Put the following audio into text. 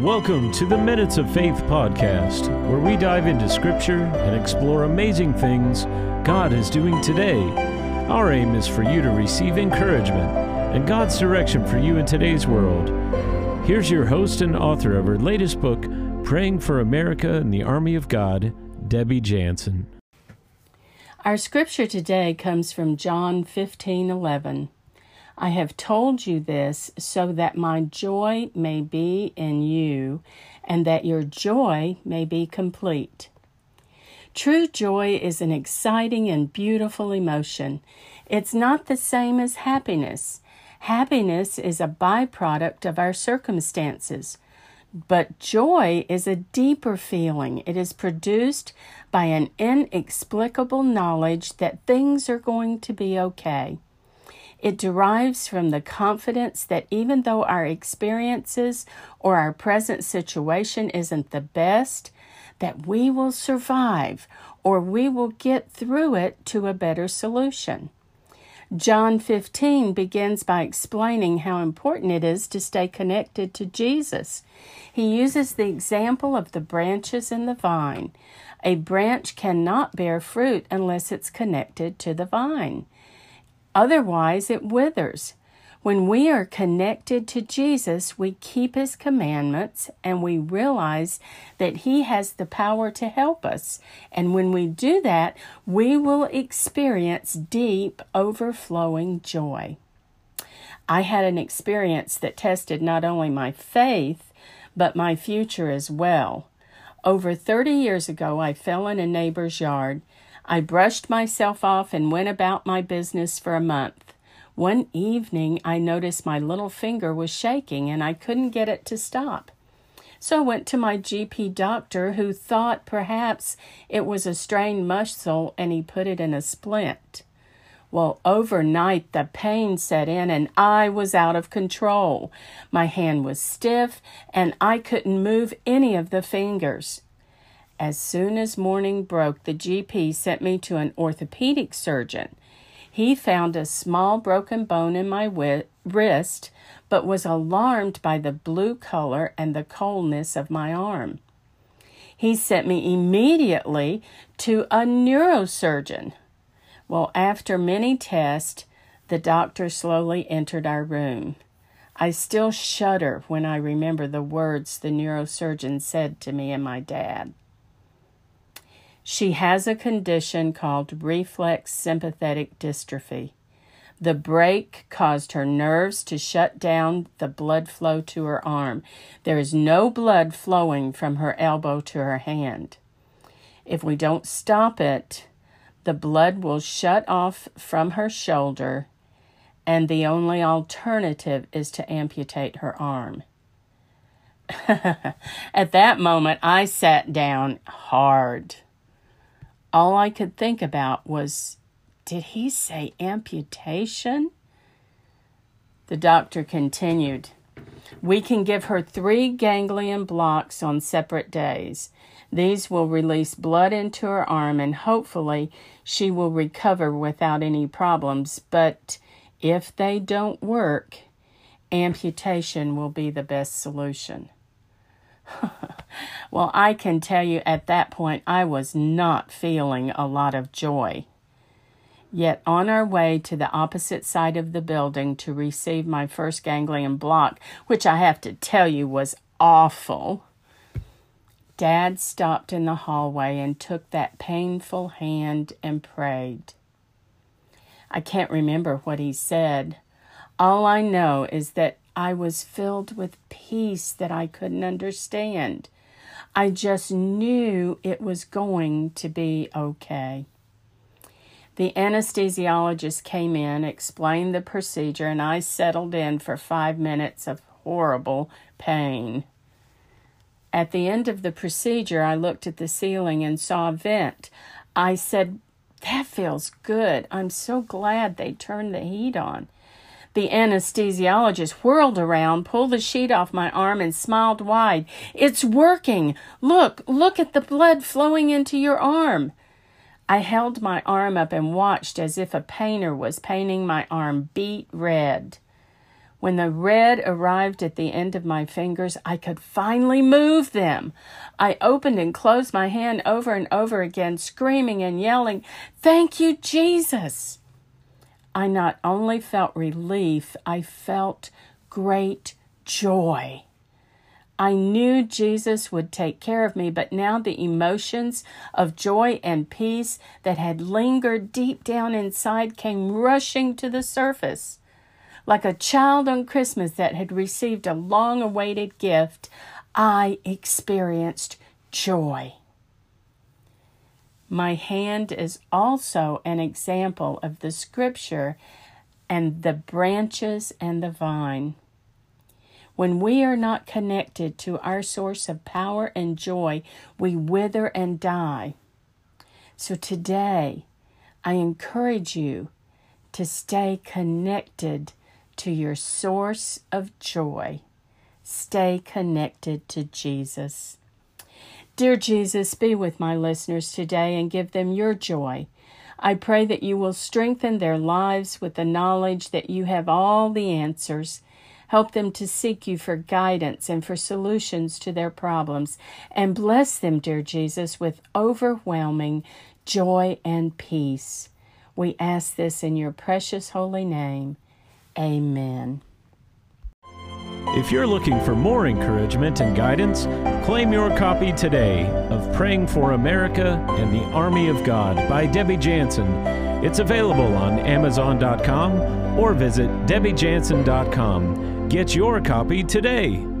Welcome to the Minutes of Faith podcast, where we dive into Scripture and explore amazing things God is doing today. Our aim is for you to receive encouragement and God's direction for you in today's world. Here's your host and author of her latest book, Praying for America and the Army of God, Debbie Jansen. Our scripture today comes from John 15 11. I have told you this so that my joy may be in you and that your joy may be complete. True joy is an exciting and beautiful emotion. It's not the same as happiness. Happiness is a byproduct of our circumstances. But joy is a deeper feeling. It is produced by an inexplicable knowledge that things are going to be okay. It derives from the confidence that even though our experiences or our present situation isn't the best, that we will survive or we will get through it to a better solution. John 15 begins by explaining how important it is to stay connected to Jesus. He uses the example of the branches in the vine. A branch cannot bear fruit unless it's connected to the vine. Otherwise, it withers. When we are connected to Jesus, we keep His commandments and we realize that He has the power to help us. And when we do that, we will experience deep, overflowing joy. I had an experience that tested not only my faith, but my future as well. Over 30 years ago, I fell in a neighbor's yard I brushed myself off and went about my business for a month. One evening, I noticed my little finger was shaking and I couldn't get it to stop. So I went to my GP doctor who thought perhaps it was a strained muscle and he put it in a splint. Well, overnight the pain set in and I was out of control. My hand was stiff and I couldn't move any of the fingers. As soon as morning broke, the GP sent me to an orthopedic surgeon. He found a small broken bone in my wrist, but was alarmed by the blue color and the coldness of my arm. He sent me immediately to a neurosurgeon. Well, after many tests, the doctor slowly entered our room. I still shudder when I remember the words the neurosurgeon said to me and my dad. She has a condition called reflex sympathetic dystrophy. The break caused her nerves to shut down the blood flow to her arm. There is no blood flowing from her elbow to her hand. If we don't stop it, the blood will shut off from her shoulder, and the only alternative is to amputate her arm. At that moment, I sat down hard all I could think about was did he say amputation? The doctor continued. We can give her three ganglion blocks on separate days. These will release blood into her arm and hopefully she will recover without any problems. But if they don't work, amputation will be the best solution. well, I can tell you at that point I was not feeling a lot of joy. Yet, on our way to the opposite side of the building to receive my first ganglion block, which I have to tell you was awful, Dad stopped in the hallway and took that painful hand and prayed. I can't remember what he said. All I know is that I was filled with peace that I couldn't understand. I just knew it was going to be okay. The anesthesiologist came in, explained the procedure, and I settled in for five minutes of horrible pain. At the end of the procedure, I looked at the ceiling and saw a vent. I said, That feels good. I'm so glad they turned the heat on. The anesthesiologist whirled around, pulled the sheet off my arm, and smiled wide. It's working! Look, look at the blood flowing into your arm. I held my arm up and watched as if a painter was painting my arm beet red. When the red arrived at the end of my fingers, I could finally move them. I opened and closed my hand over and over again, screaming and yelling, Thank you, Jesus! I not only felt relief, I felt great joy. I knew Jesus would take care of me, but now the emotions of joy and peace that had lingered deep down inside came rushing to the surface. Like a child on Christmas that had received a long awaited gift, I experienced joy. My hand is also an example of the scripture and the branches and the vine. When we are not connected to our source of power and joy, we wither and die. So today, I encourage you to stay connected to your source of joy. Stay connected to Jesus. Dear Jesus, be with my listeners today and give them your joy. I pray that you will strengthen their lives with the knowledge that you have all the answers. Help them to seek you for guidance and for solutions to their problems. And bless them, dear Jesus, with overwhelming joy and peace. We ask this in your precious holy name. Amen. If you're looking for more encouragement and guidance, claim your copy today of Praying for America and the Army of God by Debbie Jansen. It's available on Amazon.com or visit DebbieJansen.com. Get your copy today.